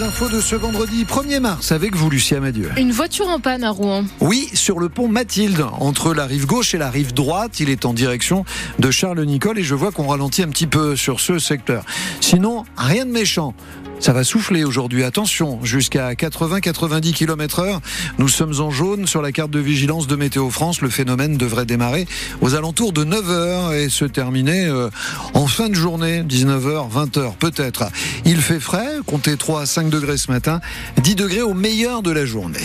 les infos de ce vendredi 1er mars avec vous, Lucie Amadieu. Une voiture en panne à Rouen. Oui, sur le pont Mathilde, entre la rive gauche et la rive droite. Il est en direction de Charles-Nicole et je vois qu'on ralentit un petit peu sur ce secteur. Sinon, rien de méchant. Ça va souffler aujourd'hui, attention, jusqu'à 80-90 km heure. Nous sommes en jaune sur la carte de vigilance de Météo France. Le phénomène devrait démarrer aux alentours de 9h et se terminer euh, en fin de journée, 19h, 20h peut-être. Il fait frais, comptez 3 à 5 degrés ce matin, 10 degrés au meilleur de la journée.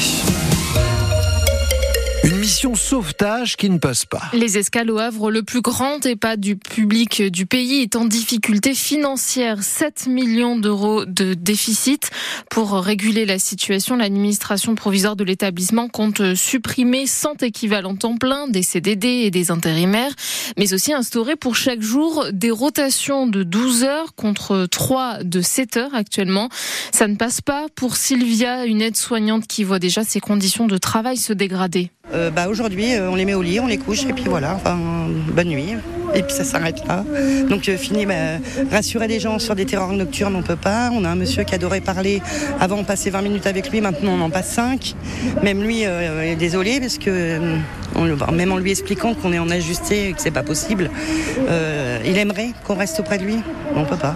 Sauvetage qui ne passe pas. Les escales au Havre, le plus grand EHPAD du public du pays, est en difficulté financière. 7 millions d'euros de déficit. Pour réguler la situation, l'administration provisoire de l'établissement compte supprimer 100 équivalents temps plein, des CDD et des intérimaires, mais aussi instaurer pour chaque jour des rotations de 12 heures contre 3 de 7 heures actuellement. Ça ne passe pas pour Sylvia, une aide-soignante qui voit déjà ses conditions de travail se dégrader. Euh, bah, Aujourd'hui, euh, on les met au lit, on les couche et puis voilà, enfin, bonne nuit. Et puis ça s'arrête là. Donc euh, fini, bah, rassurer les gens sur des terreurs nocturnes, on peut pas. On a un monsieur qui adorait parler. Avant, on passait 20 minutes avec lui, maintenant on en passe 5. Même lui est désolé parce que même en lui expliquant qu'on est en ajusté et que c'est pas possible, il aimerait qu'on reste auprès de lui. On peut pas.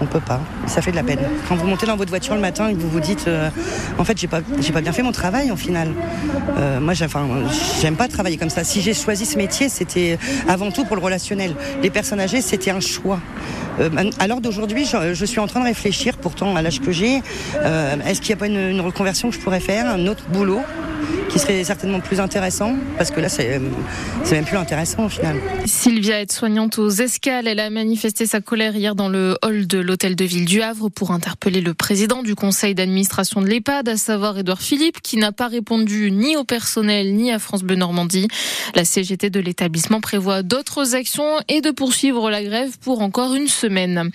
On peut pas. Ça fait de la peine. Quand vous montez dans votre voiture le matin et que vous vous dites, en fait, j'ai pas, pas bien fait mon travail au final. moi, j'ai, enfin, j'aime pas travailler comme ça. Si j'ai choisi ce métier, c'était avant tout pour le relationnel. Les personnes âgées, c'était un choix. Euh, à l'heure d'aujourd'hui, je, suis en train de réfléchir, pourtant à l'âge que j'ai, euh, est-ce qu'il n'y a pas une, une reconversion que je pourrais faire, un autre boulot? Qui serait certainement plus intéressant, parce que là, c'est même plus intéressant au final. Sylvia est soignante aux escales. Elle a manifesté sa colère hier dans le hall de l'hôtel de ville du Havre pour interpeller le président du conseil d'administration de l'EHPAD, à savoir Édouard Philippe, qui n'a pas répondu ni au personnel ni à France Bleu Normandie. La CGT de l'établissement prévoit d'autres actions et de poursuivre la grève pour encore une semaine.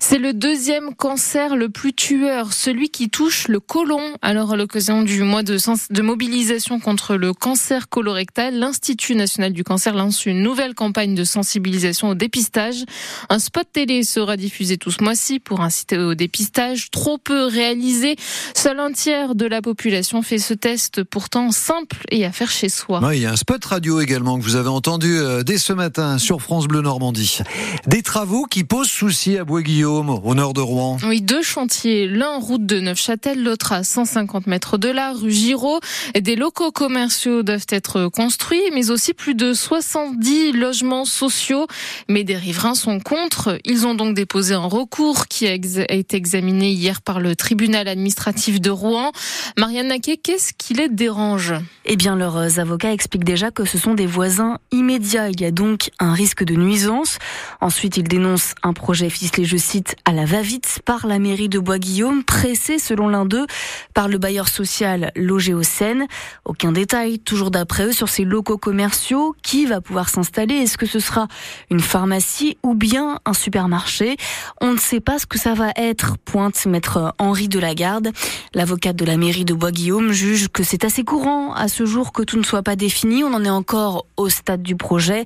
C'est le deuxième cancer le plus tueur, celui qui touche le côlon. Alors, à l'occasion du mois de mobilisation contre le cancer colorectal, l'Institut national du cancer lance une nouvelle campagne de sensibilisation au dépistage. Un spot télé sera diffusé tout ce mois-ci pour inciter au dépistage. Trop peu réalisé. Seul un tiers de la population fait ce test pourtant simple et à faire chez soi. il y a un spot radio également que vous avez entendu euh, dès ce matin sur France Bleu Normandie. Des travaux qui posent souci à Bois-Guillaume au nord de Rouen. Oui, deux chantiers, l'un route de Neufchâtel, l'autre à 150 mètres de là, rue Giraud. Des locaux commerciaux doivent être construits, mais aussi plus de 70 logements sociaux. Mais des riverains sont contre. Ils ont donc déposé un recours qui a été examiné hier par le tribunal administratif de Rouen. Marianne Naquet, qu'est-ce qui les dérange? Eh bien, leurs avocats expliquent déjà que ce sont des voisins immédiats. Il y a donc un risque de nuisance. Ensuite, ils dénoncent un projet ficelé, je cite, à la va-vite par la mairie de Bois-Guillaume, pressée selon l'un d'eux par le bailleur social logé au Seine. Aucun détail, toujours d'après eux, sur ces locaux commerciaux. Qui va pouvoir s'installer? Est-ce que ce sera une pharmacie ou bien un supermarché? On ne sait pas ce que ça va être, pointe maître Henri Delagarde. L'avocate de la mairie de Bois-Guillaume juge que c'est assez courant à ce jour que tout ne soit pas défini. On en est encore au stade du projet.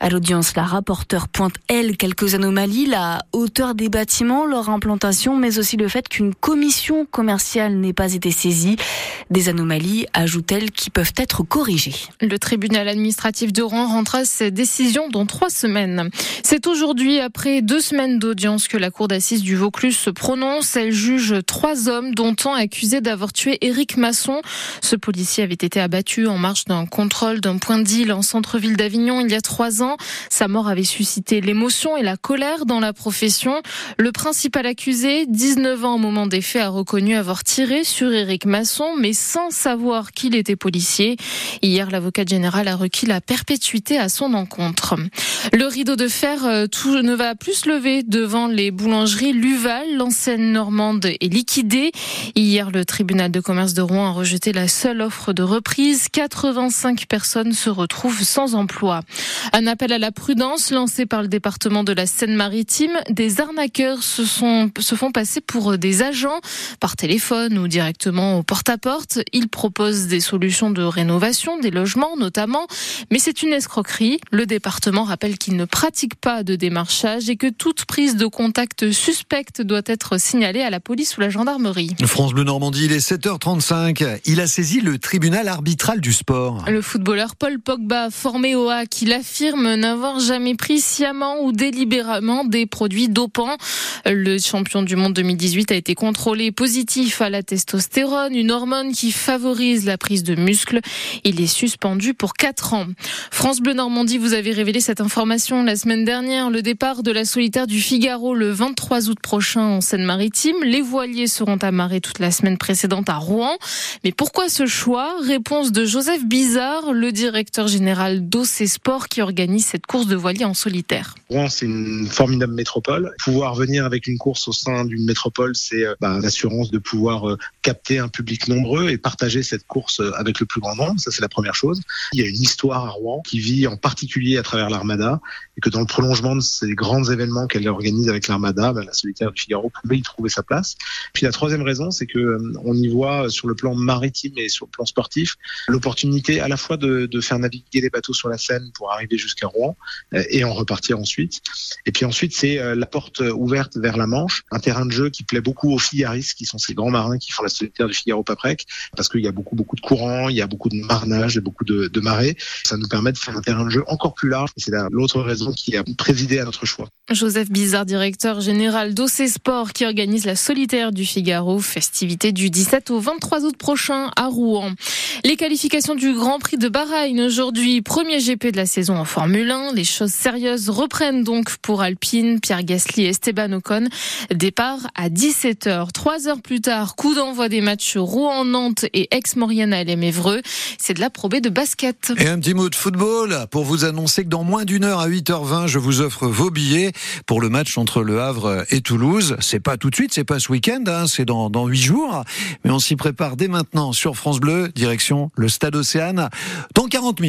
À l'audience, la rapporteure pointe, elle, quelques anomalies, la hauteur des bâtiments, leur implantation, mais aussi le fait qu'une commission commerciale n'ait pas été saisie. Des anomalies, peuvent être corrigées. Le tribunal administratif de Rouen rendra ses décisions dans trois semaines. C'est aujourd'hui, après deux semaines d'audience, que la cour d'assises du Vaucluse se prononce. Elle juge trois hommes, dont un accusé d'avoir tué Éric Masson. Ce policier avait été abattu en marge d'un contrôle d'un point de deal en centre-ville d'Avignon il y a trois ans. Sa mort avait suscité l'émotion et la colère dans la profession. Le principal accusé, 19 ans au moment des faits, a reconnu avoir tiré sur Éric Masson, mais sans savoir qu'il était policier. Hier, l'avocat général a requis la perpétuité à son encontre. Le rideau de fer euh, ne va plus se lever devant les boulangeries Luval. L'enseigne normande est liquidée. Hier, le tribunal de commerce de Rouen a rejeté la seule offre de reprise. 85 personnes se retrouvent sans emploi. Un appel à la prudence lancé par le département de la Seine-Maritime. Des arnaques se, font passer pour des agents par téléphone ou directement au porte-à-porte. Ils proposent des solutions solutions de rénovation des logements notamment, mais c'est une escroquerie. Le département rappelle qu'il ne pratique pas de démarchage et que toute prise de contact suspecte doit être signalée à la police ou la gendarmerie. France Bleu Normandie, il est 7h35. Il a saisi le tribunal arbitral du sport. Le footballeur Paul Pogba, formé au HAC, il affirme n'avoir jamais pris sciemment ou délibérément des produits dopants. Le champion du monde 2018 a été contrôlé positif à la testostérone, une hormone qui favorise la prise de muscles. Il est suspendu pour 4 ans. France Bleu Normandie, vous avez révélé cette information la semaine dernière. Le départ de la solitaire du Figaro le 23 août prochain en Seine-Maritime. Les voiliers seront amarrés toute la semaine précédente à Rouen. Mais pourquoi ce choix? Réponse de Joseph Bizarre, le directeur général d'OC Sport qui organise cette course de voilier en solitaire. Rouen, c'est une formidable métropole. Pouvoir venir avec une course au sein d'une métropole, c'est euh, bah, l'assurance de pouvoir euh, capter un public nombreux et partager cette course euh, avec le plus grand nombre. Ça, c'est la première chose. Il y a une histoire à Rouen qui vit en particulier à travers l'Armada et que dans le prolongement de ces grands événements qu'elle organise avec l'Armada, bah, la solitaire du Figaro pouvait y trouver sa place. Puis la troisième raison, c'est que on y voit sur le plan maritime et sur le plan sportif l'opportunité à la fois de, de, faire naviguer les bateaux sur la Seine pour arriver jusqu'à Rouen et en repartir ensuite. Et puis ensuite, c'est la porte ouverte vers la Manche, un terrain de jeu qui plaît beaucoup aux figaristes, qui sont ces grands marins qui font la solitaire du Figaro-Paprec, parce qu'il y a beaucoup, beaucoup de courants, il y a beaucoup de marnage, beaucoup de, de marées. Ça nous permet de faire un terrain de jeu encore plus large. C'est l'autre raison qui a présidé à notre choix. Joseph Bizarre, directeur général d'OC Sport, qui organise la solitaire du Figaro, festivité du 17 au 23 août prochain à Rouen. Les qualifications du Grand Prix de Bahreïn aujourd'hui, premier GP de la saison en Formule 1. Les choses sérieuses reprennent donc pour Alpine, Pierre Gasly et Esteban Ocon. Départ à 17h. Trois heures plus tard, coup d'envoi des matchs Rouen-Nantes et Aix-Maurienne à Évreux. C'est de la probée de basket. Et un petit mot de football pour vous annoncer que dans moins d'une heure à 8h20, je vous offre vos billets pour le match entre Le Havre et Toulouse. C'est pas tout de suite, c'est pas ce week-end, hein, c'est dans, dans 8 jours. Mais on s'y prépare dès maintenant sur France Bleu, direction le Stade Océane, dans 40 minutes.